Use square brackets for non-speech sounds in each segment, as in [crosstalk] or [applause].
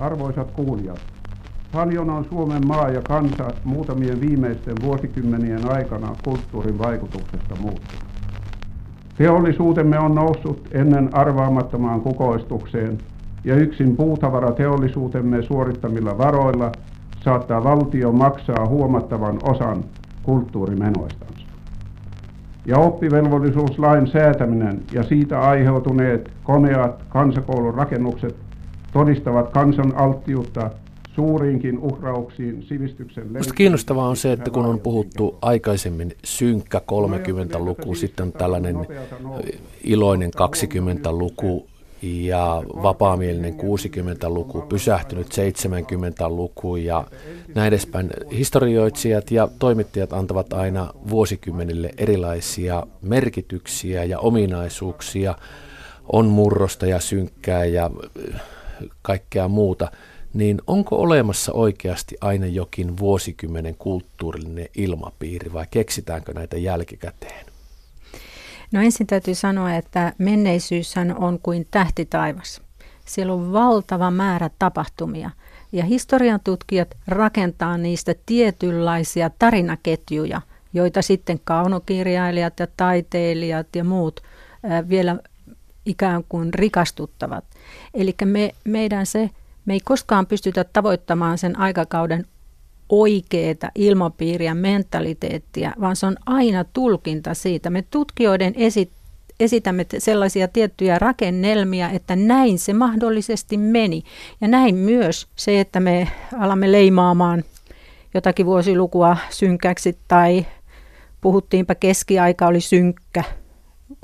Arvoisat kuulijat, paljon on Suomen maa ja kansa muutamien viimeisten vuosikymmenien aikana kulttuurin vaikutuksesta muuttunut. Teollisuutemme on noussut ennen arvaamattomaan kukoistukseen ja yksin puutavarateollisuutemme suorittamilla varoilla saattaa valtio maksaa huomattavan osan kulttuurimenoistansa. Ja oppivelvollisuuslain säätäminen ja siitä aiheutuneet komeat kansakoulun rakennukset todistavat kansan alttiutta suuriinkin uhrauksiin sivistyksen Minusta kiinnostavaa on se, että kun on puhuttu aikaisemmin synkkä 30-luku, sitten on tällainen iloinen 20-luku ja vapaamielinen 60-luku, pysähtynyt 70-luku ja näin edespäin. Historioitsijat ja toimittajat antavat aina vuosikymmenille erilaisia merkityksiä ja ominaisuuksia. On murrosta ja synkkää ja kaikkea muuta niin onko olemassa oikeasti aina jokin vuosikymmenen kulttuurillinen ilmapiiri vai keksitäänkö näitä jälkikäteen? No ensin täytyy sanoa, että menneisyyshän on kuin tähti taivas. Siellä on valtava määrä tapahtumia ja historian tutkijat rakentaa niistä tietynlaisia tarinaketjuja, joita sitten kaunokirjailijat ja taiteilijat ja muut vielä ikään kuin rikastuttavat. Eli me, meidän se me ei koskaan pystytä tavoittamaan sen aikakauden oikeaa ilmapiiriä, mentaliteettia, vaan se on aina tulkinta siitä. Me tutkijoiden esit, esitämme sellaisia tiettyjä rakennelmia, että näin se mahdollisesti meni. Ja näin myös se, että me alamme leimaamaan jotakin vuosilukua synkäksi tai puhuttiinpa keskiaika oli synkkä,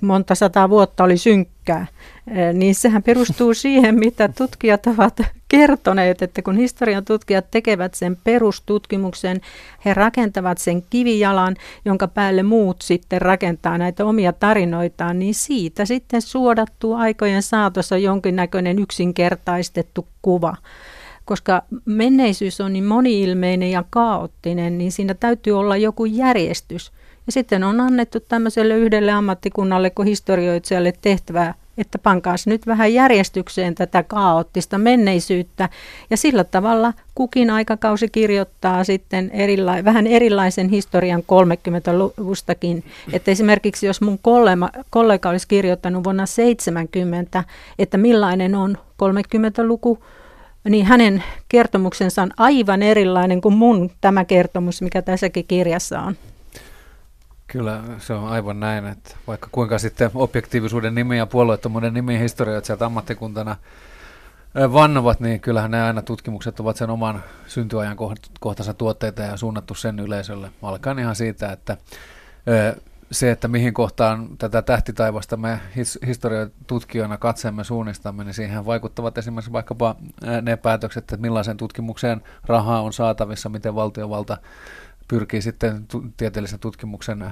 monta sataa vuotta oli synkkää, niin sehän perustuu [laughs] siihen, mitä tutkijat ovat kertoneet, että kun historian tutkijat tekevät sen perustutkimuksen, he rakentavat sen kivijalan, jonka päälle muut sitten rakentaa näitä omia tarinoitaan, niin siitä sitten suodattuu aikojen saatossa jonkinnäköinen yksinkertaistettu kuva koska menneisyys on niin moniilmeinen ja kaoottinen, niin siinä täytyy olla joku järjestys. Ja sitten on annettu tämmöiselle yhdelle ammattikunnalle kuin historioitsijalle tehtävää, että pankaas nyt vähän järjestykseen tätä kaoottista menneisyyttä. Ja sillä tavalla kukin aikakausi kirjoittaa sitten erila- vähän erilaisen historian 30-luvustakin. Että esimerkiksi jos mun kollega, kollega olisi kirjoittanut vuonna 70, että millainen on 30-luku, niin hänen kertomuksensa on aivan erilainen kuin mun tämä kertomus, mikä tässäkin kirjassa on. Kyllä se on aivan näin, että vaikka kuinka sitten objektiivisuuden nimi ja puolueettomuuden nimi historiat sieltä ammattikuntana vannovat, niin kyllähän ne aina tutkimukset ovat sen oman syntyajan kohtansa tuotteita ja suunnattu sen yleisölle. Alkaen ihan siitä, että se, että mihin kohtaan tätä tähtitaivasta me his- historiatutkijoina katseemme suunnistamme, niin siihen vaikuttavat esimerkiksi vaikkapa ne päätökset, että millaisen tutkimukseen rahaa on saatavissa, miten valtiovalta pyrkii sitten tieteellisen tutkimuksen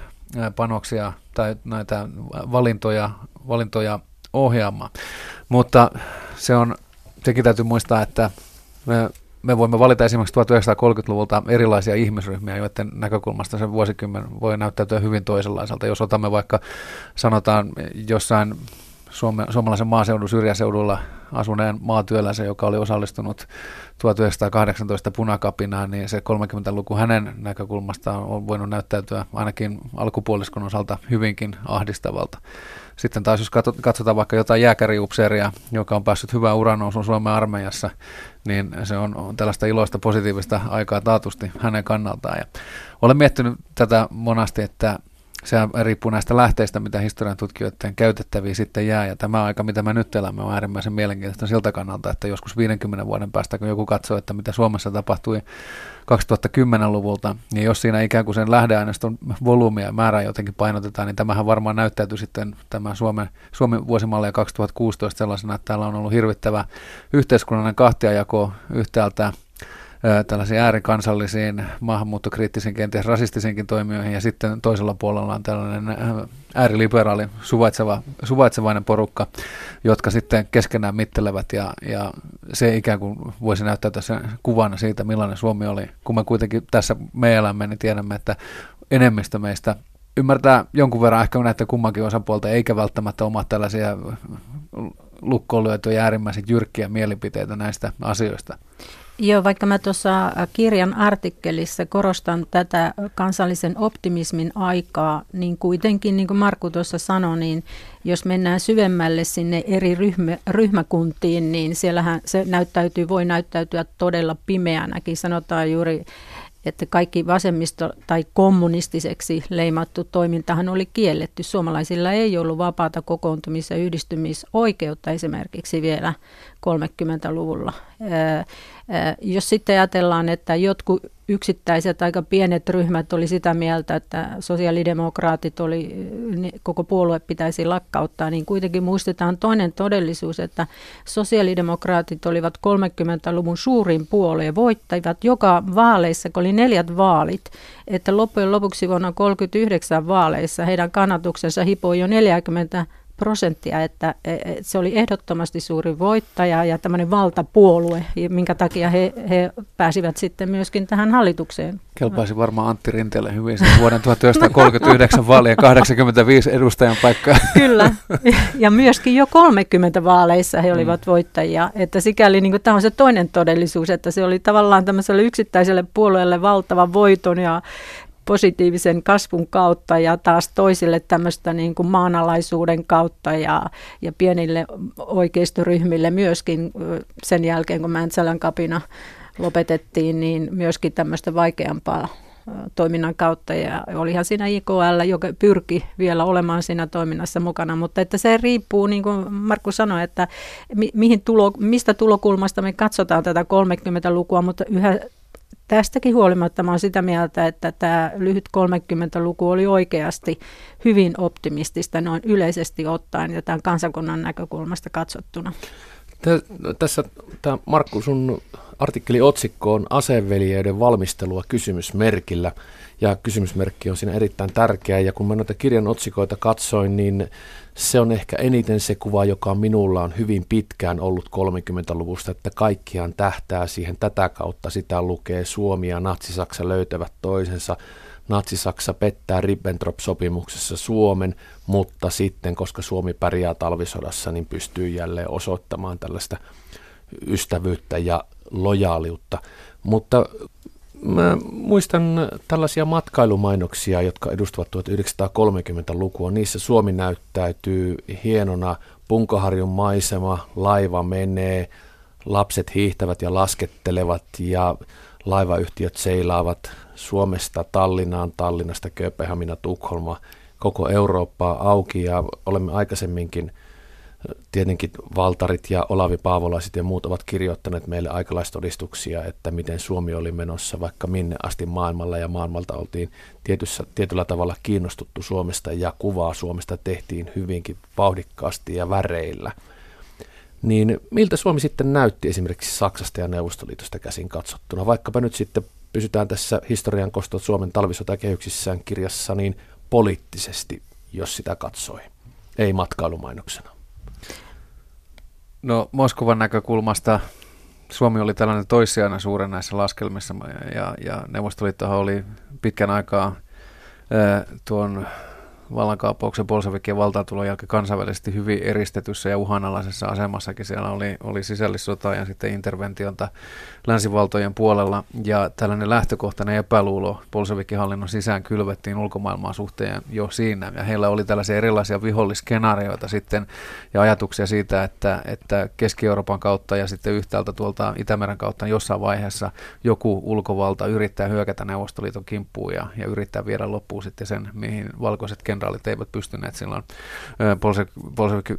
panoksia tai näitä valintoja, valintoja ohjaamaan. Mutta se on, sekin täytyy muistaa, että me, me voimme valita esimerkiksi 1930-luvulta erilaisia ihmisryhmiä, joiden näkökulmasta se vuosikymmen voi näyttäytyä hyvin toisenlaiselta. Jos otamme vaikka, sanotaan jossain Suome, suomalaisen maaseudun syrjäseudulla asuneen maatyöläisen, joka oli osallistunut 1918 punakapinaan, niin se 30-luku hänen näkökulmastaan on voinut näyttäytyä ainakin alkupuoliskon osalta hyvinkin ahdistavalta. Sitten taas jos katsotaan vaikka jotain jääkäriupseeria, joka on päässyt hyvään uranousuun Suomen armeijassa, niin se on tällaista iloista positiivista aikaa taatusti hänen kannaltaan. Ja olen miettinyt tätä monasti, että se riippuu näistä lähteistä, mitä historian tutkijoiden käytettäviä sitten jää. Ja tämä aika, mitä me nyt elämme, on äärimmäisen mielenkiintoista siltä kannalta, että joskus 50 vuoden päästä, kun joku katsoo, että mitä Suomessa tapahtui 2010-luvulta, niin jos siinä ikään kuin sen lähdeaineiston volyymia ja määrää jotenkin painotetaan, niin tämähän varmaan näyttäytyy sitten tämä Suomen, Suomen vuosimalli 2016 sellaisena, että täällä on ollut hirvittävä yhteiskunnallinen kahtiajako yhtäältä tällaisiin äärikansallisiin, maahanmuuttokriittisiin, kenties rasistisiinkin toimijoihin, ja sitten toisella puolella on tällainen ääriliberaali, suvaitseva, suvaitsevainen porukka, jotka sitten keskenään mittelevät, ja, ja se ikään kuin voisi näyttää tässä kuvana siitä, millainen Suomi oli. Kun me kuitenkin tässä me elämme, niin tiedämme, että enemmistö meistä ymmärtää jonkun verran ehkä näitä kummankin osapuolta, eikä välttämättä omaa tällaisia lukkoon lyötyjä äärimmäisen jyrkkiä mielipiteitä näistä asioista. Joo, vaikka mä tuossa kirjan artikkelissa korostan tätä kansallisen optimismin aikaa, niin kuitenkin, niin kuin Markku tuossa sanoi, niin jos mennään syvemmälle sinne eri ryhmä, ryhmäkuntiin, niin siellähän se näyttäytyy, voi näyttäytyä todella pimeänäkin. Sanotaan juuri että kaikki vasemmisto- tai kommunistiseksi leimattu toimintahan oli kielletty. Suomalaisilla ei ollut vapaata kokoontumis- ja yhdistymisoikeutta esimerkiksi vielä 30-luvulla. Jos sitten ajatellaan, että jotkut yksittäiset aika pienet ryhmät oli sitä mieltä, että sosiaalidemokraatit oli, koko puolue pitäisi lakkauttaa, niin kuitenkin muistetaan toinen todellisuus, että sosiaalidemokraatit olivat 30-luvun suurin puolue ja voittavat joka vaaleissa, kun oli neljät vaalit, että loppujen lopuksi vuonna 1939 vaaleissa heidän kannatuksensa hipoi jo 40 prosenttia, että e, e, se oli ehdottomasti suuri voittaja ja tämmöinen valtapuolue, minkä takia he, he pääsivät sitten myöskin tähän hallitukseen. Kelpaisi varmaan Antti Rinteelle hyvin sen vuoden 1939 vaalien 85 edustajan paikkaa. Kyllä, [laughs] ja myöskin jo 30 vaaleissa he olivat mm. voittajia, että sikäli niin tämä on se toinen todellisuus, että se oli tavallaan tämmöiselle yksittäiselle puolueelle valtava voiton ja positiivisen kasvun kautta ja taas toisille tämmöistä niin kuin maanalaisuuden kautta ja, ja pienille oikeistoryhmille myöskin sen jälkeen, kun Mäntsälän kapina lopetettiin, niin myöskin tämmöistä vaikeampaa toiminnan kautta. Ja olihan siinä IKL, joka pyrki vielä olemaan siinä toiminnassa mukana, mutta että se riippuu, niin kuin Markku sanoi, että mi- mihin tulo, mistä tulokulmasta me katsotaan tätä 30-lukua, mutta yhä tästäkin huolimatta mä olen sitä mieltä, että tämä lyhyt 30-luku oli oikeasti hyvin optimistista noin yleisesti ottaen ja tämän kansakunnan näkökulmasta katsottuna. Tässä tämä Markku, sun artikkeli otsikko on aseveljeiden valmistelua kysymysmerkillä ja kysymysmerkki on siinä erittäin tärkeä ja kun mä noita kirjan otsikoita katsoin, niin se on ehkä eniten se kuva, joka minulla on hyvin pitkään ollut 30-luvusta, että kaikkiaan tähtää siihen tätä kautta. Sitä lukee Suomi ja Natsi-Saksa löytävät toisensa. Natsi-Saksa pettää Ribbentrop-sopimuksessa Suomen, mutta sitten, koska Suomi pärjää talvisodassa, niin pystyy jälleen osoittamaan tällaista ystävyyttä ja lojaaliutta. Mutta Mä muistan tällaisia matkailumainoksia, jotka edustavat 1930-lukua. Niissä Suomi näyttäytyy hienona, Punkaharjun maisema, laiva menee, lapset hiihtävät ja laskettelevat ja laivayhtiöt seilaavat Suomesta Tallinnaan, Tallinnasta Kööpenhamina, Tukholma, koko Eurooppaa auki ja olemme aikaisemminkin – Tietenkin Valtarit ja Olavi Paavolaiset ja muut ovat kirjoittaneet meille aikalaistodistuksia, että miten Suomi oli menossa vaikka minne asti maailmalla ja maailmalta oltiin tietyssä, tietyllä tavalla kiinnostuttu Suomesta ja kuvaa Suomesta tehtiin hyvinkin vauhdikkaasti ja väreillä. Niin miltä Suomi sitten näytti esimerkiksi Saksasta ja Neuvostoliitosta käsin katsottuna? Vaikkapa nyt sitten pysytään tässä historian kostot Suomen talvisotakehyksissään kirjassa niin poliittisesti, jos sitä katsoi, ei matkailumainoksena. No Moskovan näkökulmasta Suomi oli tällainen toissijainen suuren näissä laskelmissa ja, ja Neuvostoliittohan oli pitkän aikaa ää, tuon vallankaappauksen bolshevikien valtaantulon jälkeen kansainvälisesti hyvin eristetyssä ja uhanalaisessa asemassakin. Siellä oli, oli sisällissota ja sitten interventiota länsivaltojen puolella ja tällainen lähtökohtainen epäluulo bolshevikkihallinnon sisään kylvettiin ulkomaailmaan suhteen jo siinä. Ja heillä oli tällaisia erilaisia viholliskenaarioita sitten ja ajatuksia siitä, että, että Keski-Euroopan kautta ja sitten yhtäältä tuolta Itämeren kautta jossain vaiheessa joku ulkovalta yrittää hyökätä Neuvostoliiton kimppuun ja, ja yrittää viedä loppuun sitten sen, mihin valkoiset kenraalit eivät pystyneet silloin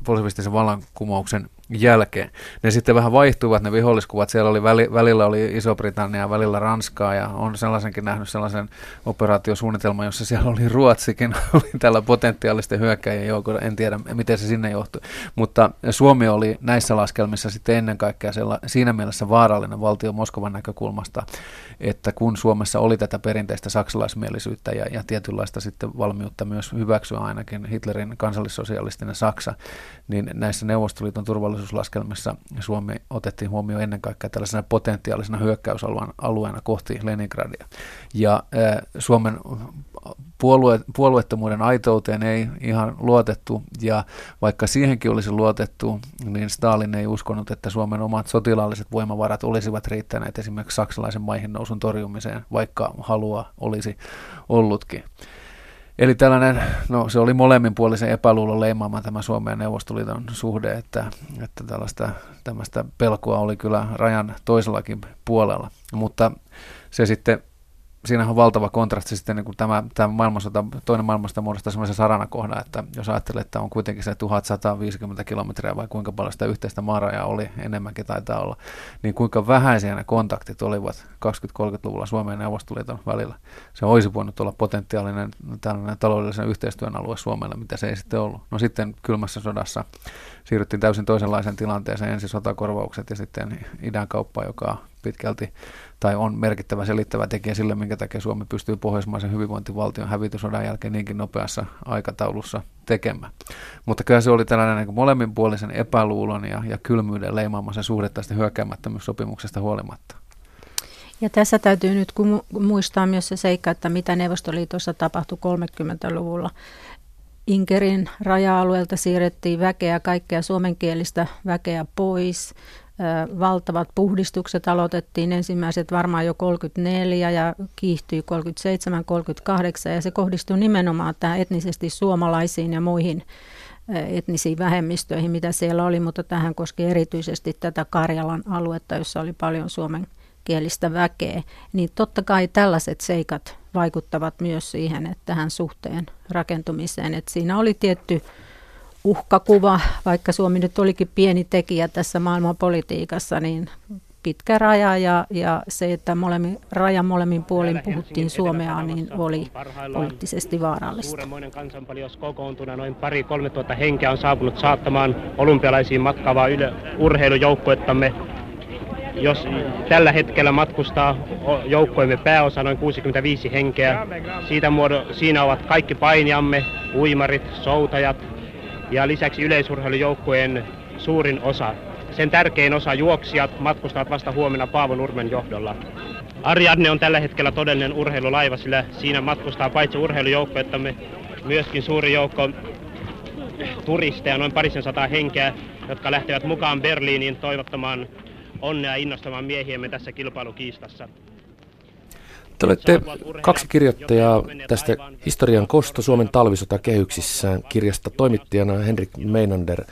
bolsevistisen vallankumouksen jälkeen. Ne sitten vähän vaihtuivat ne viholliskuvat. Siellä oli väli, välillä oli Iso-Britannia, välillä Ranskaa ja on sellaisenkin nähnyt sellaisen operaatiosuunnitelman, jossa siellä oli Ruotsikin, [laughs] oli tällä potentiaalisten hyökkäjien joukolla. En tiedä, miten se sinne johtui. Mutta Suomi oli näissä laskelmissa sitten ennen kaikkea sella, siinä mielessä vaarallinen valtio Moskovan näkökulmasta, että kun Suomessa oli tätä perinteistä saksalaismielisyyttä ja, ja tietynlaista sitten valmiutta myös hyväksyä ainakin Hitlerin kansallissosialistinen Saksa, niin näissä Neuvostoliiton turvallisuus turvallisuuslaskelmissa Suomi otettiin huomioon ennen kaikkea tällaisena potentiaalisena hyökkäysalueena kohti Leningradia. Ja Suomen puolue, puolueettomuuden aitouteen ei ihan luotettu, ja vaikka siihenkin olisi luotettu, niin Stalin ei uskonut, että Suomen omat sotilaalliset voimavarat olisivat riittäneet esimerkiksi saksalaisen maihin nousun torjumiseen, vaikka halua olisi ollutkin. Eli tällainen, no se oli molemminpuolisen epäluulon leimaama tämä Suomen ja Neuvostoliiton suhde, että, että tällaista tämmöistä pelkoa oli kyllä rajan toisellakin puolella. Mutta se sitten siinähän on valtava kontrasti sitten niin kuin tämä, tämä maailmansota, toinen maailmansota muodostaa semmoisen saranakohdan, että jos ajattelee, että on kuitenkin se 1150 kilometriä vai kuinka paljon sitä yhteistä maarajaa oli, enemmänkin taitaa olla, niin kuinka vähäisiä ne kontaktit olivat 20-30-luvulla Suomen ja Neuvostoliiton välillä. Se olisi voinut olla potentiaalinen tällainen taloudellisen yhteistyön alue Suomelle, mitä se ei sitten ollut. No sitten kylmässä sodassa siirryttiin täysin toisenlaiseen tilanteeseen, ensin sotakorvaukset ja sitten idän kauppa, joka pitkälti tai on merkittävä selittävä tekijä sille, minkä takia Suomi pystyy pohjoismaisen hyvinvointivaltion hävitysodan jälkeen niinkin nopeassa aikataulussa tekemään. Mutta kyllä se oli tällainen niin molemminpuolisen epäluulon ja, ja kylmyyden leimaamassa suhde tästä hyökkäämättömyyssopimuksesta huolimatta. Ja tässä täytyy nyt muistaa myös se seikka, että mitä Neuvostoliitossa tapahtui 30-luvulla. Inkerin raja-alueelta siirrettiin väkeä, kaikkea suomenkielistä väkeä pois valtavat puhdistukset aloitettiin ensimmäiset varmaan jo 34 ja kiihtyi 37, 38 ja se kohdistui nimenomaan tähän etnisesti suomalaisiin ja muihin etnisiin vähemmistöihin, mitä siellä oli, mutta tähän koski erityisesti tätä Karjalan aluetta, jossa oli paljon suomen kielistä väkeä, niin totta kai tällaiset seikat vaikuttavat myös siihen, että tähän suhteen rakentumiseen. Että siinä oli tietty uhkakuva, vaikka Suomi nyt olikin pieni tekijä tässä maailmanpolitiikassa, niin pitkä raja ja, ja se, että molemmin, rajan molemmin puolin puhuttiin suomea, niin oli poliittisesti vaarallista. Suuremmoinen kansanpaljous kokoontuna, noin pari kolme tuhatta henkeä on saapunut saattamaan olympialaisiin matkaavaa yle, urheilujoukkuettamme. Jos tällä hetkellä matkustaa joukkoimme pääosa noin 65 henkeä, siitä muodo, siinä ovat kaikki painiamme, uimarit, soutajat, ja lisäksi yleisurheilujoukkueen suurin osa. Sen tärkein osa juoksijat matkustavat vasta huomenna Paavo Nurmen johdolla. Ariadne on tällä hetkellä todellinen urheilulaiva, sillä siinä matkustaa paitsi urheilujoukkuettamme myöskin suuri joukko turisteja, noin parisen sataa henkeä, jotka lähtevät mukaan Berliiniin toivottamaan onnea innostamaan miehiemme tässä kilpailukiistassa. Te olette kaksi kirjoittajaa tästä Historian kosto Suomen talvisota kehyksissään kirjasta toimittajana Henrik Meinander,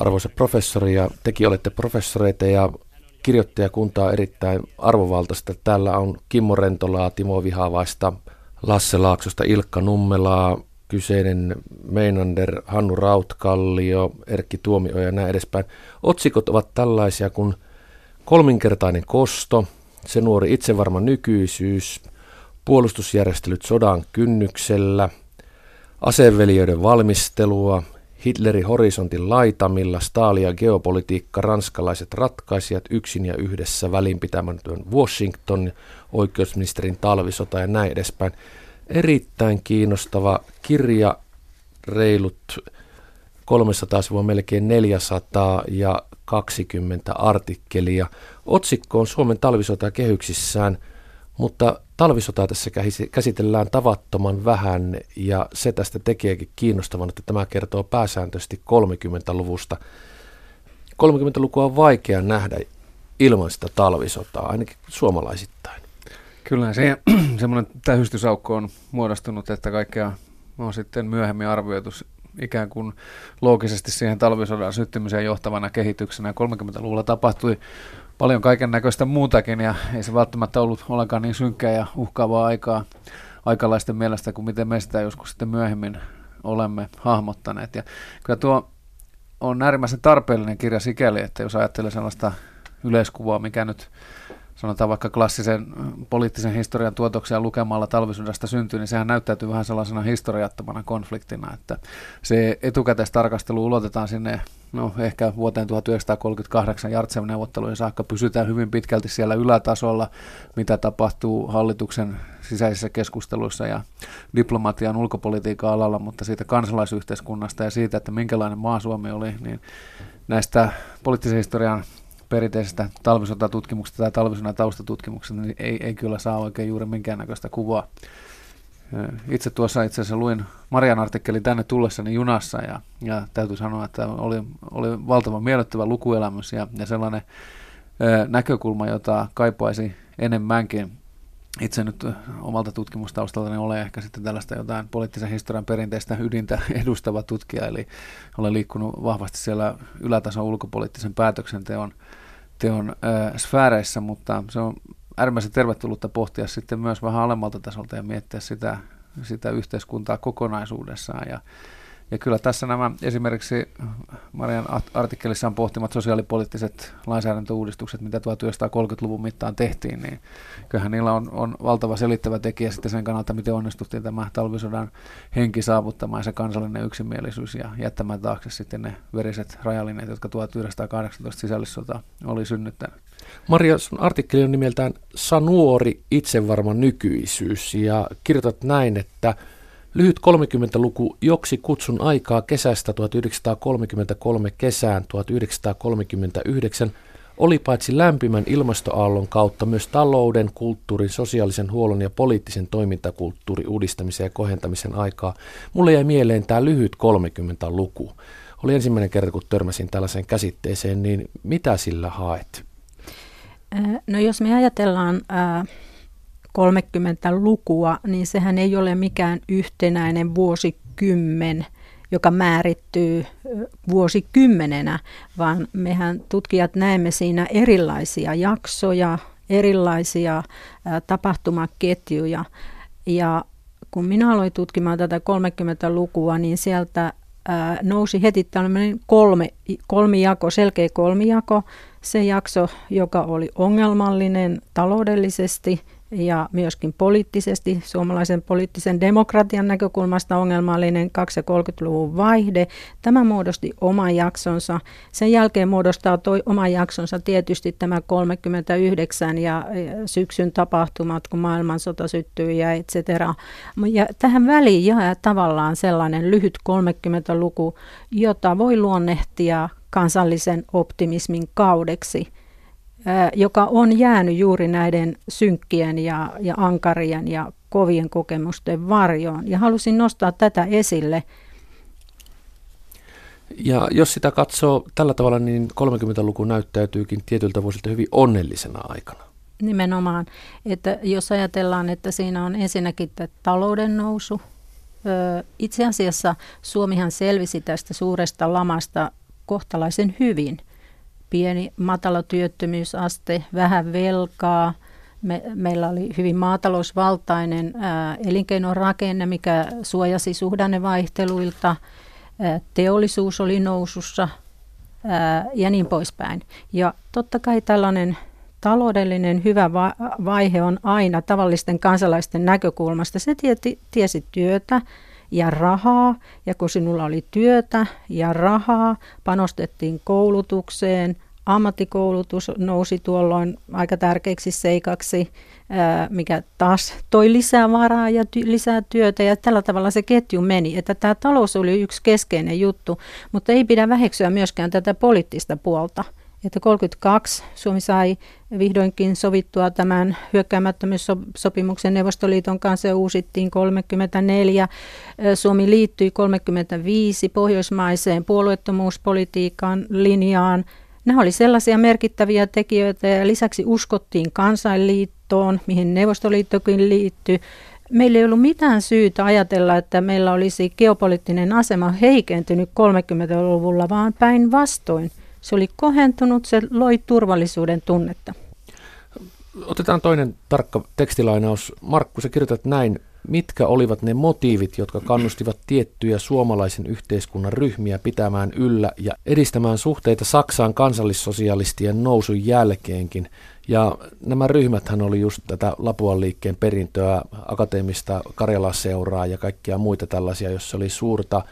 arvoisa professori, ja tekin olette professoreita ja kirjoittajakuntaa erittäin arvovaltaista. Täällä on Kimmo Rentolaa, Timo Vihavaista, Lasse Laaksosta, Ilkka Nummelaa, kyseinen Meinander, Hannu Rautkallio, Erkki Tuomio ja näin edespäin. Otsikot ovat tällaisia kuin kolminkertainen kosto – se nuori itsevarma nykyisyys, puolustusjärjestelyt sodan kynnyksellä, aseveljöiden valmistelua, Hitlerin horisontin laitamilla, Stalia geopolitiikka, ranskalaiset ratkaisijat yksin ja yhdessä välinpitämätön Washington, oikeusministerin talvisota ja näin edespäin. Erittäin kiinnostava kirja, reilut 300 sivua, melkein 400 ja 20 artikkelia. Otsikko on Suomen talvisota kehyksissään, mutta talvisotaa tässä käsitellään tavattoman vähän ja se tästä tekeekin kiinnostavan, että tämä kertoo pääsääntöisesti 30-luvusta. 30-lukua on vaikea nähdä ilman sitä talvisotaa, ainakin suomalaisittain. Kyllä se [clears throat] semmoinen tähystysaukko on muodostunut, että kaikkea on sitten myöhemmin arvioitu ikään kuin loogisesti siihen talvisodan syttymiseen johtavana kehityksenä. 30-luvulla tapahtui paljon kaiken näköistä muutakin ja ei se välttämättä ollut ollenkaan niin synkkää ja uhkaavaa aikaa aikalaisten mielestä kuin miten me sitä joskus sitten myöhemmin olemme hahmottaneet. Ja kyllä tuo on äärimmäisen tarpeellinen kirja sikäli, että jos ajattelee sellaista yleiskuvaa, mikä nyt sanotaan vaikka klassisen poliittisen historian tuotoksia lukemalla talvisodasta syntyy, niin sehän näyttäytyy vähän sellaisena historiattomana konfliktina, että se etukäteistarkastelu ulotetaan sinne no ehkä vuoteen 1938 Jartsev-neuvottelujen saakka. Pysytään hyvin pitkälti siellä ylätasolla, mitä tapahtuu hallituksen sisäisissä keskusteluissa ja diplomatian ulkopolitiikan alalla, mutta siitä kansalaisyhteiskunnasta ja siitä, että minkälainen maa Suomi oli, niin näistä poliittisen historian perinteisestä talvisotatutkimuksesta tai talvisodan taustatutkimuksesta, niin ei, ei kyllä saa oikein juuri minkäännäköistä kuvaa. Itse tuossa itse asiassa luin Marian artikkelin tänne tullessani junassa ja, ja täytyy sanoa, että oli, oli valtavan miellyttävä lukuelämys ja, ja sellainen ö, näkökulma, jota kaipaisi enemmänkin. Itse nyt omalta tutkimustaustaltani olen ehkä sitten tällaista jotain poliittisen historian perinteistä ydintä [laughs] edustava tutkija, eli olen liikkunut vahvasti siellä ylätason ulkopoliittisen päätöksenteon teon, ö, sfääreissä, mutta se on äärimmäisen tervetullutta pohtia sitten myös vähän alemmalta tasolta ja miettiä sitä, sitä yhteiskuntaa kokonaisuudessaan. Ja, ja kyllä tässä nämä esimerkiksi Marian artikkelissaan pohtimat sosiaalipoliittiset lainsäädäntöuudistukset, mitä 1930-luvun mittaan tehtiin, niin kyllähän niillä on, on valtava selittävä tekijä sitten sen kannalta, miten onnistuttiin tämä talvisodan henki saavuttamaan se kansallinen yksimielisyys ja jättämään taakse sitten ne veriset rajalineet, jotka 1918 sisällissota oli synnyttänyt. Maria, sun artikkeli on nimeltään Sanuori itsevarma nykyisyys ja kirjoitat näin, että lyhyt 30-luku joksi kutsun aikaa kesästä 1933 kesään 1939 oli paitsi lämpimän ilmastoaallon kautta myös talouden, kulttuurin, sosiaalisen huollon ja poliittisen toimintakulttuurin uudistamisen ja kohentamisen aikaa. Mulle jäi mieleen tämä lyhyt 30-luku. Oli ensimmäinen kerta, kun törmäsin tällaiseen käsitteeseen, niin mitä sillä haet? No jos me ajatellaan 30-lukua, niin sehän ei ole mikään yhtenäinen vuosikymmen, joka määrittyy vuosikymmenenä, vaan mehän tutkijat näemme siinä erilaisia jaksoja, erilaisia tapahtumaketjuja. Ja kun minä aloin tutkimaan tätä 30-lukua, niin sieltä nousi heti tällainen kolme, kolmijako, selkeä kolmijako, se jakso, joka oli ongelmallinen taloudellisesti ja myöskin poliittisesti, suomalaisen poliittisen demokratian näkökulmasta ongelmallinen 230-luvun vaihde. Tämä muodosti oman jaksonsa. Sen jälkeen muodostaa toi oma jaksonsa tietysti tämä 39 ja syksyn tapahtumat, kun maailmansota syttyy ja et cetera. Ja tähän väliin jää tavallaan sellainen lyhyt 30-luku, jota voi luonnehtia kansallisen optimismin kaudeksi, joka on jäänyt juuri näiden synkkien ja, ja ankarien ja kovien kokemusten varjoon. Ja halusin nostaa tätä esille. Ja jos sitä katsoo tällä tavalla, niin 30-luku näyttäytyykin tietyltä vuosilta hyvin onnellisena aikana. Nimenomaan, että jos ajatellaan, että siinä on ensinnäkin talouden nousu. Itse asiassa Suomihan selvisi tästä suuresta lamasta kohtalaisen hyvin. Pieni matala työttömyysaste, vähän velkaa. Me, meillä oli hyvin maatalousvaltainen ää, elinkeinorakenne, mikä suojasi suhdannevaihteluilta. Ää, teollisuus oli nousussa ää, ja niin poispäin. Ja totta kai tällainen taloudellinen hyvä vaihe on aina tavallisten kansalaisten näkökulmasta. Se tieti, tiesi työtä, ja rahaa, ja kun sinulla oli työtä ja rahaa, panostettiin koulutukseen, ammattikoulutus nousi tuolloin aika tärkeäksi seikaksi, mikä taas toi lisää varaa ja ty- lisää työtä. Ja tällä tavalla se ketju meni, että tämä talous oli yksi keskeinen juttu, mutta ei pidä väheksyä myöskään tätä poliittista puolta – että 32 Suomi sai vihdoinkin sovittua tämän hyökkäämättömyyssopimuksen Neuvostoliiton kanssa ja uusittiin 34. Suomi liittyi 35 pohjoismaiseen puolueettomuuspolitiikan linjaan. Nämä oli sellaisia merkittäviä tekijöitä ja lisäksi uskottiin kansainliittoon, mihin Neuvostoliittokin liittyi. Meillä ei ollut mitään syytä ajatella, että meillä olisi geopoliittinen asema heikentynyt 30-luvulla, vaan päinvastoin. Se oli kohentunut, se loi turvallisuuden tunnetta. Otetaan toinen tarkka tekstilainaus. Markku, sä kirjoitat näin. Mitkä olivat ne motiivit, jotka kannustivat tiettyjä suomalaisen yhteiskunnan ryhmiä pitämään yllä ja edistämään suhteita Saksaan kansallissosialistien nousun jälkeenkin? Ja nämä ryhmäthän oli just tätä Lapuan liikkeen perintöä, akateemista Karjala-seuraa ja kaikkia muita tällaisia, jossa oli suurta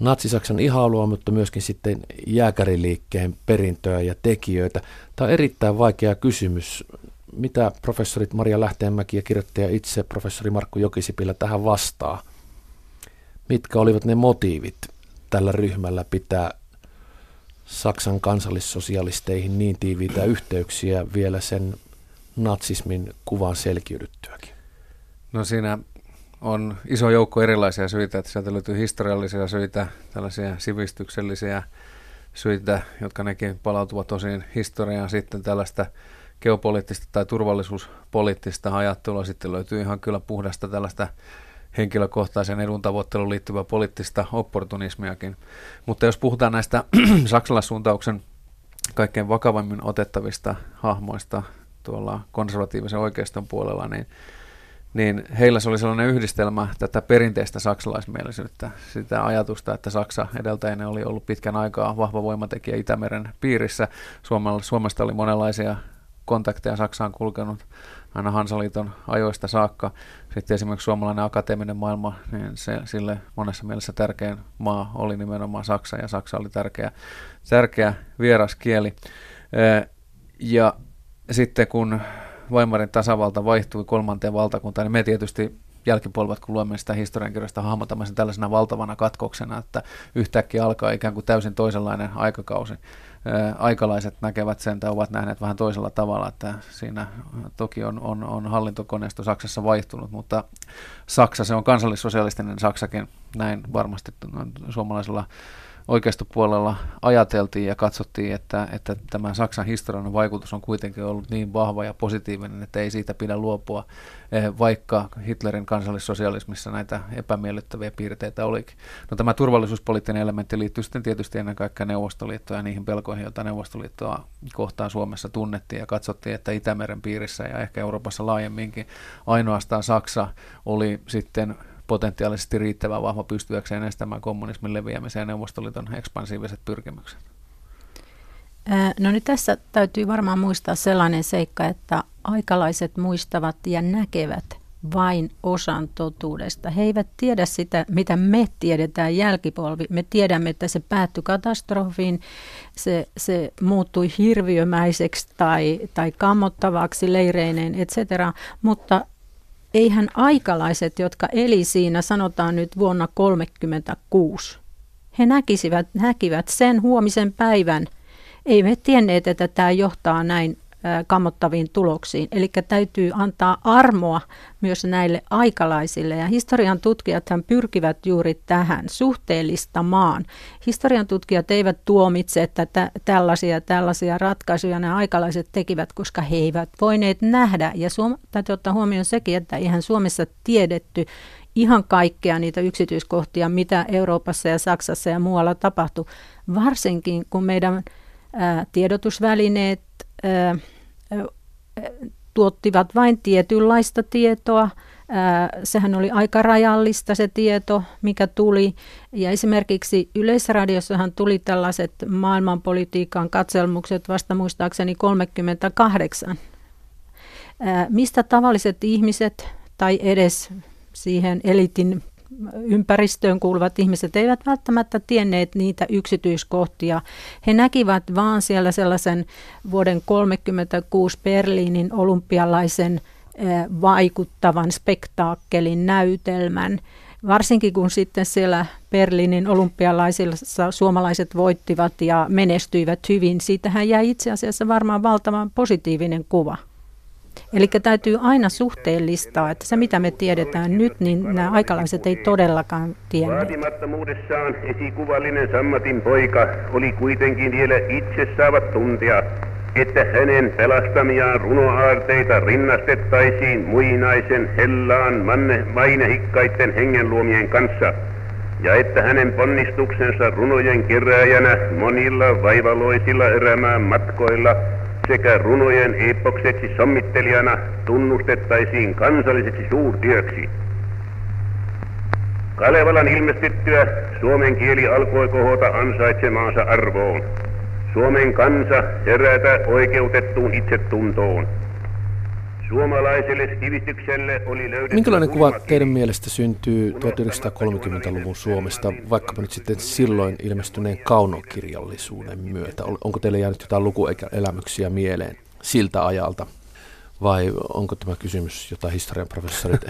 natsisaksan ihailua, mutta myöskin sitten jääkäriliikkeen perintöä ja tekijöitä. Tämä on erittäin vaikea kysymys. Mitä professorit Maria Lähteenmäki ja kirjoittaja itse professori Markku Jokisipilä tähän vastaa? Mitkä olivat ne motiivit tällä ryhmällä pitää Saksan kansallissosialisteihin niin tiiviitä yhteyksiä vielä sen natsismin kuvan selkiydyttyäkin? No siinä on iso joukko erilaisia syitä, että sieltä löytyy historiallisia syitä, tällaisia sivistyksellisiä syitä, jotka nekin palautuvat osin historiaan sitten tällaista geopoliittista tai turvallisuuspoliittista ajattelua. Sitten löytyy ihan kyllä puhdasta tällaista henkilökohtaisen edun tavoitteluun liittyvää poliittista opportunismiakin. Mutta jos puhutaan näistä [clears throat] saksalaissuuntauksen kaikkein vakavammin otettavista hahmoista tuolla konservatiivisen oikeiston puolella, niin, niin heillä se oli sellainen yhdistelmä tätä perinteistä saksalaismielisyyttä, sitä ajatusta, että Saksa edeltäjänä oli ollut pitkän aikaa vahva voimatekijä Itämeren piirissä. Suomesta oli monenlaisia kontakteja Saksaan kulkenut aina Hansaliiton ajoista saakka. Sitten esimerkiksi suomalainen akateeminen maailma, niin se, sille monessa mielessä tärkein maa oli nimenomaan Saksa, ja Saksa oli tärkeä, tärkeä vieras kieli. Ja sitten kun Weimarin tasavalta vaihtui kolmanteen valtakuntaan, niin me tietysti jälkipolvet, kun luemme sitä historiankirjasta, hahmotamme sen tällaisena valtavana katkoksena, että yhtäkkiä alkaa ikään kuin täysin toisenlainen aikakausi. Aikalaiset näkevät sen tai ovat nähneet vähän toisella tavalla, että siinä toki on, on, on hallintokoneisto Saksassa vaihtunut, mutta Saksa, se on kansallissosialistinen Saksakin, näin varmasti suomalaisella oikeistopuolella ajateltiin ja katsottiin, että, että tämä Saksan historiallinen vaikutus on kuitenkin ollut niin vahva ja positiivinen, että ei siitä pidä luopua, eh, vaikka Hitlerin kansallissosialismissa näitä epämiellyttäviä piirteitä olikin. No, tämä turvallisuuspoliittinen elementti liittyy sitten tietysti ennen kaikkea Neuvostoliittoon ja niihin pelkoihin, joita Neuvostoliittoa kohtaan Suomessa tunnettiin ja katsottiin, että Itämeren piirissä ja ehkä Euroopassa laajemminkin ainoastaan Saksa oli sitten potentiaalisesti riittävän vahva pystyäkseen estämään kommunismin leviämisen ja Neuvostoliiton ekspansiiviset pyrkimykset? No nyt tässä täytyy varmaan muistaa sellainen seikka, että aikalaiset muistavat ja näkevät vain osan totuudesta. He eivät tiedä sitä, mitä me tiedetään jälkipolvi. Me tiedämme, että se päättyi katastrofiin, se, se muuttui hirviömäiseksi tai, tai kammottavaksi leireineen, etc. Mutta eihän aikalaiset, jotka eli siinä sanotaan nyt vuonna 1936, he näkisivät, näkivät sen huomisen päivän. Ei me tienneet, että tämä johtaa näin kammottaviin tuloksiin. Eli täytyy antaa armoa myös näille aikalaisille. Ja historian tutkijathan pyrkivät juuri tähän suhteellistamaan. Historian tutkijat eivät tuomitse, että tä- tällaisia tällaisia ratkaisuja nämä aikalaiset tekivät, koska he eivät voineet nähdä. Ja Suom- täytyy ottaa huomioon sekin, että ihan Suomessa tiedetty ihan kaikkea niitä yksityiskohtia, mitä Euroopassa ja Saksassa ja muualla tapahtui. Varsinkin kun meidän ää, tiedotusvälineet tuottivat vain tietynlaista tietoa. Sehän oli aika rajallista se tieto, mikä tuli. Ja esimerkiksi Yleisradiossahan tuli tällaiset maailmanpolitiikan katselmukset vasta muistaakseni 38. Mistä tavalliset ihmiset tai edes siihen elitin ympäristöön kuuluvat ihmiset eivät välttämättä tienneet niitä yksityiskohtia. He näkivät vaan siellä sellaisen vuoden 1936 Berliinin olympialaisen vaikuttavan spektaakkelin näytelmän. Varsinkin kun sitten siellä Berliinin olympialaisissa suomalaiset voittivat ja menestyivät hyvin, siitähän jäi itse asiassa varmaan valtavan positiivinen kuva. Eli täytyy aina suhteellistaa, että se mitä me tiedetään nyt, niin nämä aikalaiset ei todellakaan tienneet. Vaatimattomuudessaan esikuvallinen Sammatin poika oli kuitenkin vielä itse saavat tuntia, että hänen pelastamiaan runoaarteita rinnastettaisiin muinaisen hellaan manne, mainehikkaiden hengenluomien kanssa, ja että hänen ponnistuksensa runojen keräjänä monilla vaivaloisilla erämään matkoilla – sekä runojen epokseksi sommittelijana tunnustettaisiin kansalliseksi suurtyöksi. Kalevalan ilmestyttyä suomen kieli alkoi kohota ansaitsemaansa arvoon. Suomen kansa herätä oikeutettuun itsetuntoon. Suomalaiselle sivistykselle oli löydetty... Minkälainen kuva teidän mielestä syntyy 1930-luvun Suomesta, vaikkapa nyt sitten silloin ilmestyneen kaunokirjallisuuden myötä? Onko teille jäänyt jotain lukuelämyksiä mieleen siltä ajalta? Vai onko tämä kysymys, jota historian professorit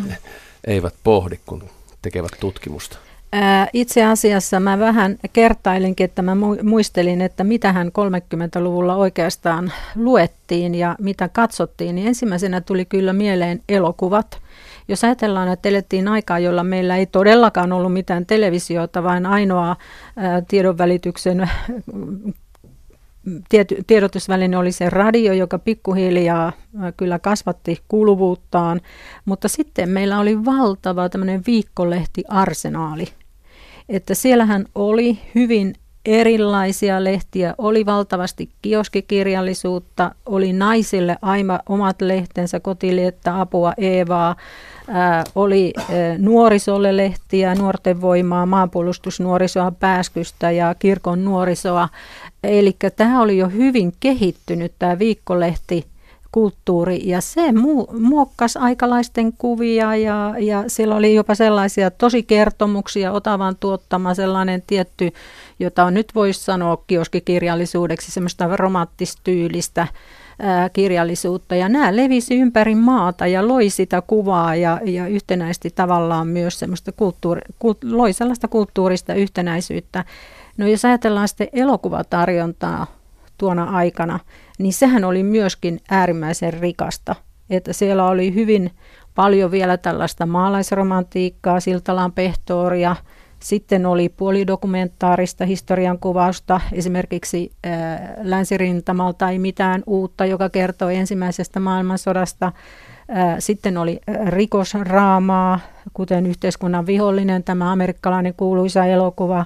[laughs] eivät pohdi, kun tekevät tutkimusta? Itse asiassa mä vähän kertailinkin, että mä muistelin, että mitä hän 30-luvulla oikeastaan luettiin ja mitä katsottiin, niin ensimmäisenä tuli kyllä mieleen elokuvat. Jos ajatellaan, että elettiin aikaa, jolla meillä ei todellakaan ollut mitään televisiota, vaan ainoa tiedonvälityksen tiedotusväline oli se radio, joka pikkuhiljaa kyllä kasvatti kuuluvuuttaan, mutta sitten meillä oli valtava tämmöinen viikkolehti arsenaali, että siellähän oli hyvin erilaisia lehtiä, oli valtavasti kioskikirjallisuutta, oli naisille aima omat lehtensä, kotiliettä, apua, Eevaa, ää, oli ää, nuorisolle lehtiä, nuorten voimaa, maanpuolustusnuorisoa, pääskystä ja kirkon nuorisoa. Eli tämä oli jo hyvin kehittynyt tämä viikkolehti kulttuuri ja se mu- muokkasi aikalaisten kuvia ja, ja siellä oli jopa sellaisia tosi kertomuksia, Otavan tuottama sellainen tietty, jota on nyt voisi sanoa kioskikirjallisuudeksi, semmoista romantistyylistä ää, kirjallisuutta ja nämä levisi ympäri maata ja loi sitä kuvaa ja, ja yhtenäisesti tavallaan myös semmoista kulttuuri, kult, loi sellaista kulttuurista yhtenäisyyttä. No jos ajatellaan sitten elokuvatarjontaa tuona aikana, niin sehän oli myöskin äärimmäisen rikasta. Että siellä oli hyvin paljon vielä tällaista maalaisromantiikkaa, Siltalan pehtooria, sitten oli puolidokumentaarista historian kuvausta, esimerkiksi ää, Länsirintamalta ei mitään uutta, joka kertoi ensimmäisestä maailmansodasta. Ää, sitten oli rikosraamaa, kuten yhteiskunnan vihollinen, tämä amerikkalainen kuuluisa elokuva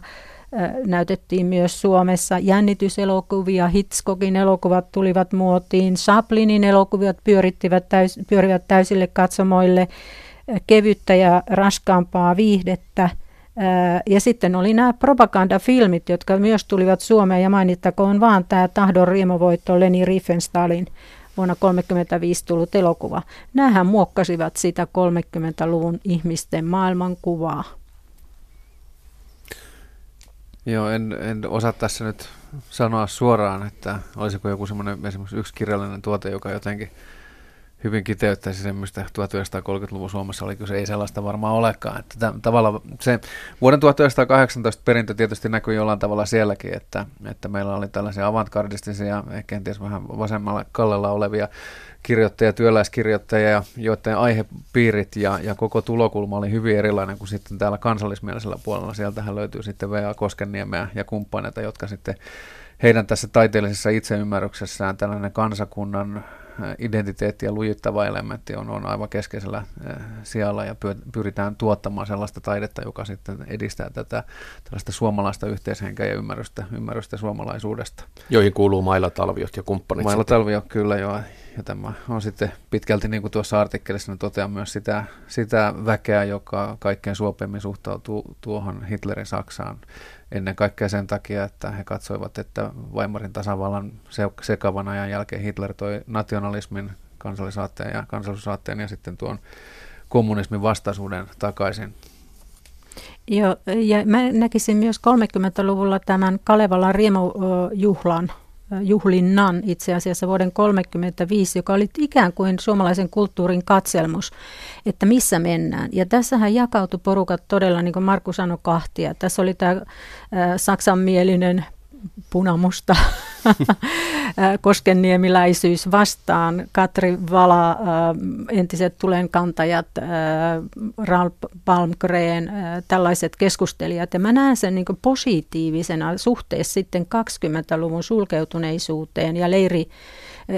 näytettiin myös Suomessa. Jännityselokuvia, Hitchcockin elokuvat tulivat muotiin, Chaplinin elokuvat pyörittivät täys, pyörivät täysille katsomoille, kevyttä ja raskaampaa viihdettä. Ja sitten oli nämä propagandafilmit, jotka myös tulivat Suomeen ja mainittakoon vaan tämä Tahdon riemovoitto Leni Riefenstahlin vuonna 1935 tullut elokuva. Nämähän muokkasivat sitä 30-luvun ihmisten maailmankuvaa. Joo, en, en osaa tässä nyt sanoa suoraan, että olisiko joku semmoinen esimerkiksi yksi kirjallinen tuote, joka jotenkin hyvin kiteyttäisi sen, mistä 1930-luvun Suomessa oli, kun se ei sellaista varmaan olekaan. Että tämän, tavalla se vuoden 1918 perintö tietysti näkyy jollain tavalla sielläkin, että, että meillä oli tällaisia avantgardistisia, ehkä kenties vähän vasemmalla kallella olevia kirjoittajia, työläiskirjoittajia, joiden aihepiirit ja, ja koko tulokulma oli hyvin erilainen kuin sitten täällä kansallismielisellä puolella. Sieltähän löytyy sitten V.A. Koskenniemeä ja kumppaneita, jotka sitten heidän tässä taiteellisessa itseymmärryksessään tällainen kansakunnan identiteetti ja lujittava elementti on, on aivan keskeisellä sijalla ja pyritään tuottamaan sellaista taidetta, joka sitten edistää tätä tällaista suomalaista yhteishenkeä ja ymmärrystä, ymmärrystä suomalaisuudesta. Joihin kuuluu Maila Talviot ja kumppanit. Maila Talviot, kyllä joo. Ja tämä on sitten pitkälti, niin kuin tuossa artikkelissa totean myös sitä, sitä väkeä, joka kaikkein suopemmin suhtautuu tuohon Hitlerin Saksaan ennen kaikkea sen takia, että he katsoivat, että Weimarin tasavallan sekavan ajan jälkeen Hitler toi nationalismin, kansallisaatteen ja kansallisuusaatteen ja sitten tuon kommunismin vastaisuuden takaisin. Joo, ja mä näkisin myös 30-luvulla tämän Kalevalan riemujuhlan juhlinnan itse asiassa vuoden 1935, joka oli ikään kuin suomalaisen kulttuurin katselmus, että missä mennään. Ja tässähän jakautui porukat todella, niin kuin Markku sanoi, kahtia. Tässä oli tämä saksanmielinen punamusta [laughs] koskenniemiläisyys vastaan, Katri Vala, entiset tulenkantajat, Ralf Palmgren, tällaiset keskustelijat. Ja mä näen sen niin positiivisena suhteessa sitten 20-luvun sulkeutuneisuuteen ja leiri,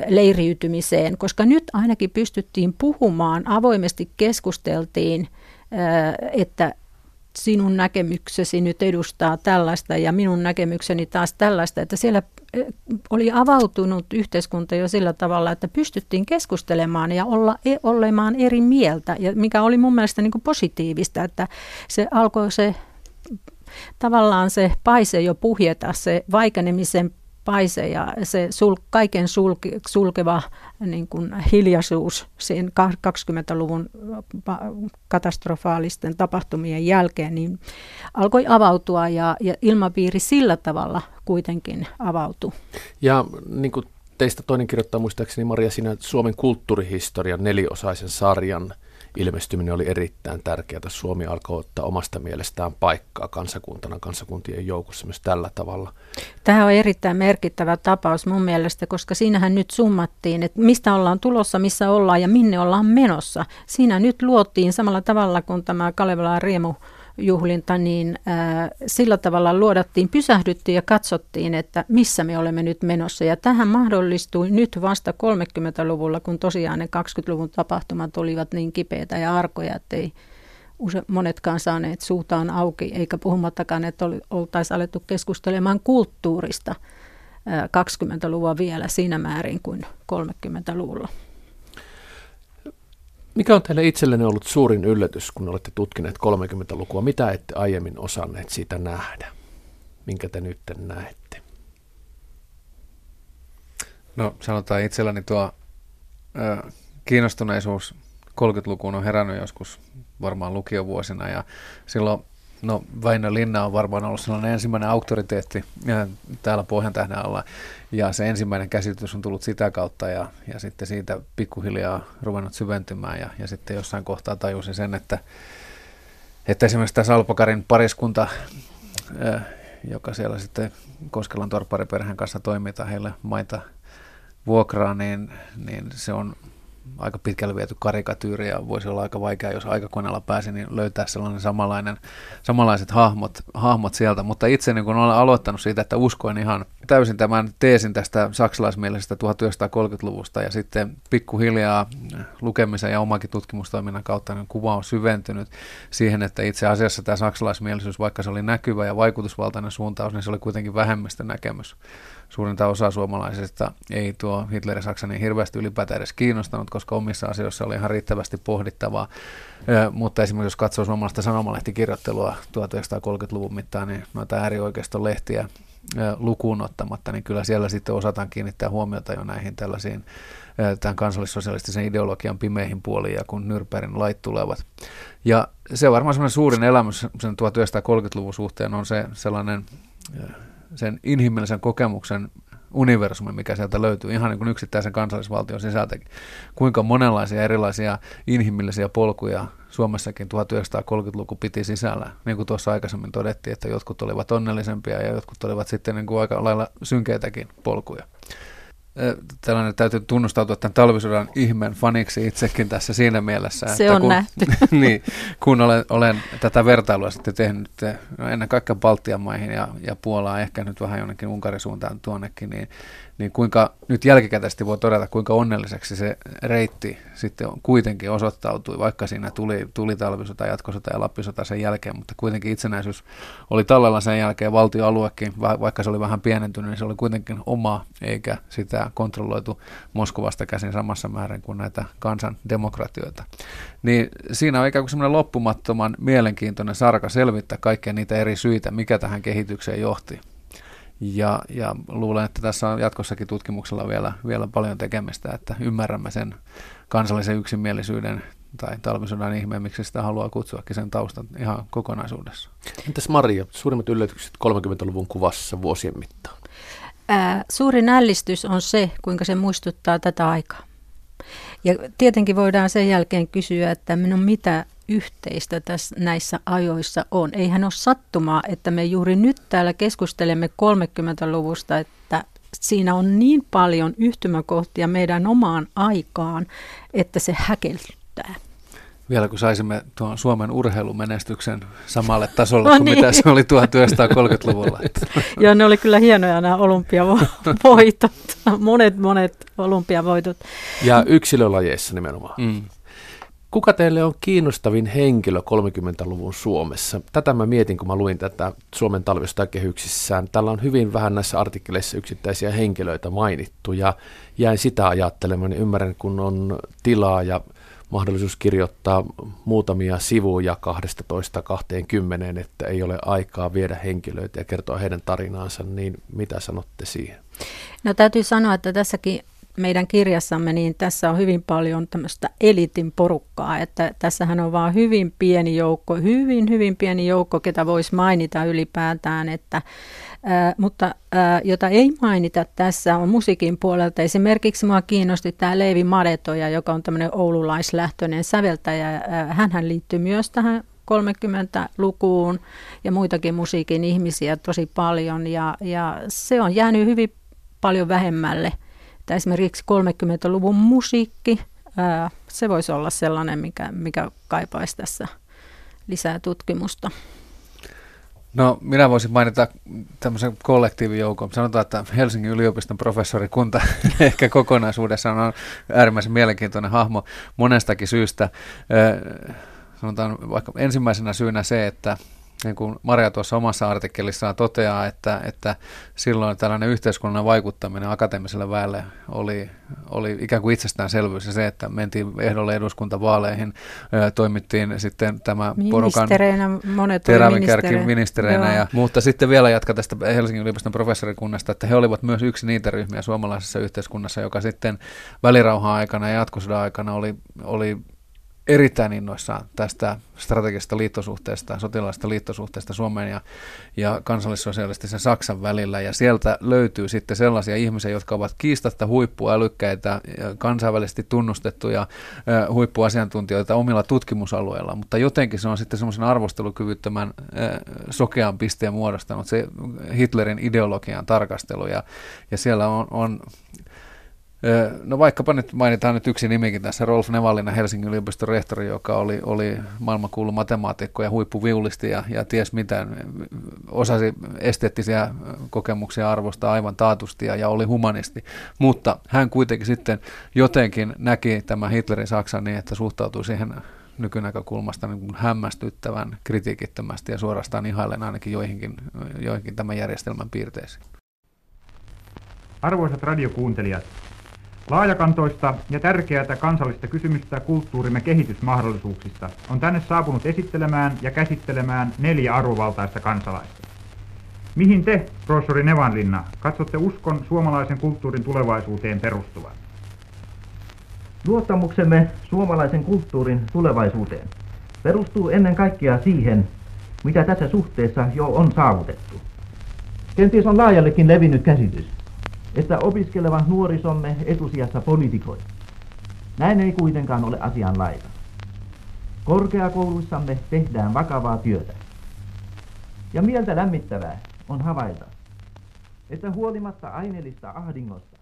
leiriytymiseen, koska nyt ainakin pystyttiin puhumaan, avoimesti keskusteltiin, että sinun näkemyksesi nyt edustaa tällaista ja minun näkemykseni taas tällaista, että siellä eh, oli avautunut yhteiskunta jo sillä tavalla, että pystyttiin keskustelemaan ja olla, e, olemaan eri mieltä, ja mikä oli mun mielestä niin positiivista, että se alkoi se tavallaan se paise jo puhjeta, se vaikenemisen paise ja se sul, kaiken sulke, sulkeva niin kuin hiljaisuus sen 20-luvun katastrofaalisten tapahtumien jälkeen niin alkoi avautua ja, ja ilmapiiri sillä tavalla kuitenkin avautui. Ja niin kuin teistä toinen kirjoittaa muistaakseni Maria sinä Suomen kulttuurihistorian neliosaisen sarjan ilmestyminen oli erittäin tärkeää. Suomi alkoi ottaa omasta mielestään paikkaa kansakuntana kansakuntien joukossa myös tällä tavalla. Tämä on erittäin merkittävä tapaus mun mielestä, koska siinähän nyt summattiin, että mistä ollaan tulossa, missä ollaan ja minne ollaan menossa. Siinä nyt luotiin samalla tavalla kuin tämä Kalevalan riemu juhlinta, niin sillä tavalla luodattiin, pysähdyttiin ja katsottiin, että missä me olemme nyt menossa. Ja tähän mahdollistui nyt vasta 30-luvulla, kun tosiaan ne 20-luvun tapahtumat olivat niin kipeitä ja arkoja, että ei use, monetkaan saaneet suutaan auki, eikä puhumattakaan, että oltaisiin alettu keskustelemaan kulttuurista ää, 20-luvua vielä siinä määrin kuin 30-luvulla. Mikä on teille itsellenne ollut suurin yllätys, kun olette tutkineet 30-lukua? Mitä ette aiemmin osanneet siitä nähdä? Minkä te nyt näette? No sanotaan itselläni tuo ö, kiinnostuneisuus 30-lukuun on herännyt joskus varmaan lukiovuosina ja silloin No Väinö Linna on varmaan ollut sellainen ensimmäinen auktoriteetti täällä Pohjantähden alla. Ja se ensimmäinen käsitys on tullut sitä kautta ja, ja sitten siitä pikkuhiljaa ruvennut syventymään ja, ja sitten jossain kohtaa tajusin sen, että, että esimerkiksi tämä Salpakarin pariskunta, joka siellä sitten Koskelan torppariperheen kanssa toimii tai heille maita vuokraa, niin, niin se on aika pitkälle viety karikatyyri ja voisi olla aika vaikea, jos aikakoneella pääsi, niin löytää sellainen samanlainen, samanlaiset hahmot, hahmot sieltä. Mutta itse niin kun olen aloittanut siitä, että uskoin ihan täysin tämän teesin tästä saksalaismielisestä 1930-luvusta ja sitten pikkuhiljaa lukemisen ja omakin tutkimustoiminnan kautta niin kuva on syventynyt siihen, että itse asiassa tämä saksalaismielisyys, vaikka se oli näkyvä ja vaikutusvaltainen suuntaus, niin se oli kuitenkin vähemmistön näkemys suurinta osa suomalaisista ei tuo Hitlerin Saksa niin hirveästi ylipäätään edes kiinnostanut, koska omissa asioissa oli ihan riittävästi pohdittavaa. mutta esimerkiksi jos katsoo suomalaista sanomalehtikirjoittelua 1930-luvun mittaan, niin noita äärioikeiston lehtiä lukuun ottamatta, niin kyllä siellä sitten osataan kiinnittää huomiota jo näihin tällaisiin tämän kansallissosialistisen ideologian pimeihin puoliin ja kun Nürnbergin lait tulevat. Ja se varmaan semmoinen suurin elämys sen 1930-luvun suhteen on se sellainen sen inhimillisen kokemuksen universumi, mikä sieltä löytyy ihan niin kuin yksittäisen kansallisvaltion sisältäkin. Kuinka monenlaisia erilaisia inhimillisiä polkuja Suomessakin 1930-luku piti sisällä. Niin kuin tuossa aikaisemmin todettiin, että jotkut olivat onnellisempia ja jotkut olivat sitten niin kuin aika lailla synkeitäkin polkuja tällainen täytyy tunnustautua tämän talvisodan ihmen faniksi itsekin tässä siinä mielessä. Se että on kun, nähty. [laughs] niin, kun olen, olen tätä vertailua sitten tehnyt no ennen kaikkea Baltian maihin ja, ja Puolaa, ehkä nyt vähän jonnekin Unkarin suuntaan tuonnekin, niin niin kuinka nyt jälkikäteisesti voi todeta, kuinka onnelliseksi se reitti sitten kuitenkin osoittautui, vaikka siinä tuli, tuli talvisota, jatkosota ja lappisota sen jälkeen, mutta kuitenkin itsenäisyys oli tallella sen jälkeen, valtioaluekin, vaikka se oli vähän pienentynyt, niin se oli kuitenkin oma, eikä sitä kontrolloitu Moskovasta käsin samassa määrin kuin näitä kansan demokratioita. Niin siinä on ikään kuin semmoinen loppumattoman mielenkiintoinen sarka selvittää kaikkia niitä eri syitä, mikä tähän kehitykseen johti. Ja, ja luulen, että tässä on jatkossakin tutkimuksella vielä, vielä paljon tekemistä, että ymmärrämme sen kansallisen yksimielisyyden tai talvisodan ihmeen, miksi sitä haluaa kutsuakin sen taustan ihan kokonaisuudessa. Entäs Maria, suurimmat yllätykset 30-luvun kuvassa vuosien mittaan? Ää, suuri nällistys on se, kuinka se muistuttaa tätä aikaa. Ja tietenkin voidaan sen jälkeen kysyä, että no mitä yhteistä tässä, näissä ajoissa on. Eihän ole sattumaa, että me juuri nyt täällä keskustelemme 30-luvusta, että siinä on niin paljon yhtymäkohtia meidän omaan aikaan, että se häkellyttää. Vielä kun saisimme tuon Suomen urheilumenestyksen samalle tasolle no kuin niin. mitä se oli 1930-luvulla. [laughs] Joo, ne oli kyllä hienoja nämä olympiavoitot, monet monet olympiavoitot. Ja yksilölajeissa nimenomaan. Mm. Kuka teille on kiinnostavin henkilö 30-luvun Suomessa? Tätä mä mietin, kun mä luin tätä Suomen talvista kehyksissään. Täällä on hyvin vähän näissä artikkeleissa yksittäisiä henkilöitä mainittu ja jäin sitä ajattelemaan. Niin ymmärrän, kun on tilaa ja mahdollisuus kirjoittaa muutamia sivuja 12-20, että ei ole aikaa viedä henkilöitä ja kertoa heidän tarinaansa, niin mitä sanotte siihen? No täytyy sanoa, että tässäkin meidän kirjassamme, niin tässä on hyvin paljon tämmöistä elitin porukkaa, että tässähän on vaan hyvin pieni joukko, hyvin, hyvin pieni joukko, ketä voisi mainita ylipäätään, että Ää, mutta ää, jota ei mainita tässä on musiikin puolelta. Esimerkiksi minua kiinnosti tämä Leivi Madetoja, joka on tämmöinen oululaislähtöinen säveltäjä. Hänhän liittyy myös tähän 30-lukuun ja muitakin musiikin ihmisiä tosi paljon ja, ja se on jäänyt hyvin paljon vähemmälle. Että esimerkiksi 30-luvun musiikki, ää, se voisi olla sellainen, mikä, mikä kaipaisi tässä lisää tutkimusta. No minä voisin mainita tämmöisen kollektiivijoukon. Sanotaan, että Helsingin yliopiston professorikunta [laughs] ehkä kokonaisuudessaan on äärimmäisen mielenkiintoinen hahmo monestakin syystä. Sanotaan vaikka ensimmäisenä syynä se, että niin kuin Maria tuossa omassa artikkelissaan toteaa, että, että silloin tällainen yhteiskunnan vaikuttaminen akateemiselle väelle oli, oli ikään kuin itsestäänselvyys ja se, että mentiin ehdolle eduskuntavaaleihin, toimittiin sitten tämä porukan terävin kärki ministereinä. Ja, mutta sitten vielä jatka tästä Helsingin yliopiston professorikunnasta, että he olivat myös yksi niitä ryhmiä suomalaisessa yhteiskunnassa, joka sitten välirauhan aikana ja jatkosodan aikana oli, oli erittäin innoissaan tästä strategisesta liittosuhteesta, sotilaallisesta liittosuhteesta Suomen ja, ja kansallissosialistisen Saksan välillä. Ja sieltä löytyy sitten sellaisia ihmisiä, jotka ovat kiistatta huippuälykkäitä, kansainvälisesti tunnustettuja huippuasiantuntijoita omilla tutkimusalueilla, mutta jotenkin se on sitten semmoisen arvostelukyvyttömän sokean pisteen muodostanut se Hitlerin ideologian tarkastelu. Ja, ja siellä on, on No vaikkapa nyt mainitaan nyt yksi nimikin tässä, Rolf Nevallina, Helsingin yliopiston rehtori, joka oli, oli maailmankuulu matemaatikko ja huippuviulisti ja, ja ties mitä, osasi esteettisiä kokemuksia arvostaa aivan taatusti ja, ja oli humanisti. Mutta hän kuitenkin sitten jotenkin näki tämä Hitlerin Saksan niin, että suhtautui siihen nykynäkökulmasta niin kuin hämmästyttävän kritiikittömästi ja suorastaan ihailen ainakin joihinkin, joihinkin tämän järjestelmän piirteisiin. Arvoisat radiokuuntelijat, Laajakantoista ja tärkeää kansallista kysymystä kulttuurimme kehitysmahdollisuuksista on tänne saapunut esittelemään ja käsittelemään neljä arvovaltaista kansalaista. Mihin te, professori Nevanlinna, katsotte uskon suomalaisen kulttuurin tulevaisuuteen perustuvan? Luottamuksemme suomalaisen kulttuurin tulevaisuuteen perustuu ennen kaikkea siihen, mitä tässä suhteessa jo on saavutettu. Kenties on laajallekin levinnyt käsitys, että opiskeleva nuorisomme etusijassa politikoi. Näin ei kuitenkaan ole asian laita. Korkeakouluissamme tehdään vakavaa työtä. Ja mieltä lämmittävää on havaita, että huolimatta aineellista ahdingosta,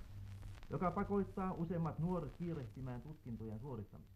joka pakoittaa useimmat nuoret kiirehtimään tutkintojen suorittamista,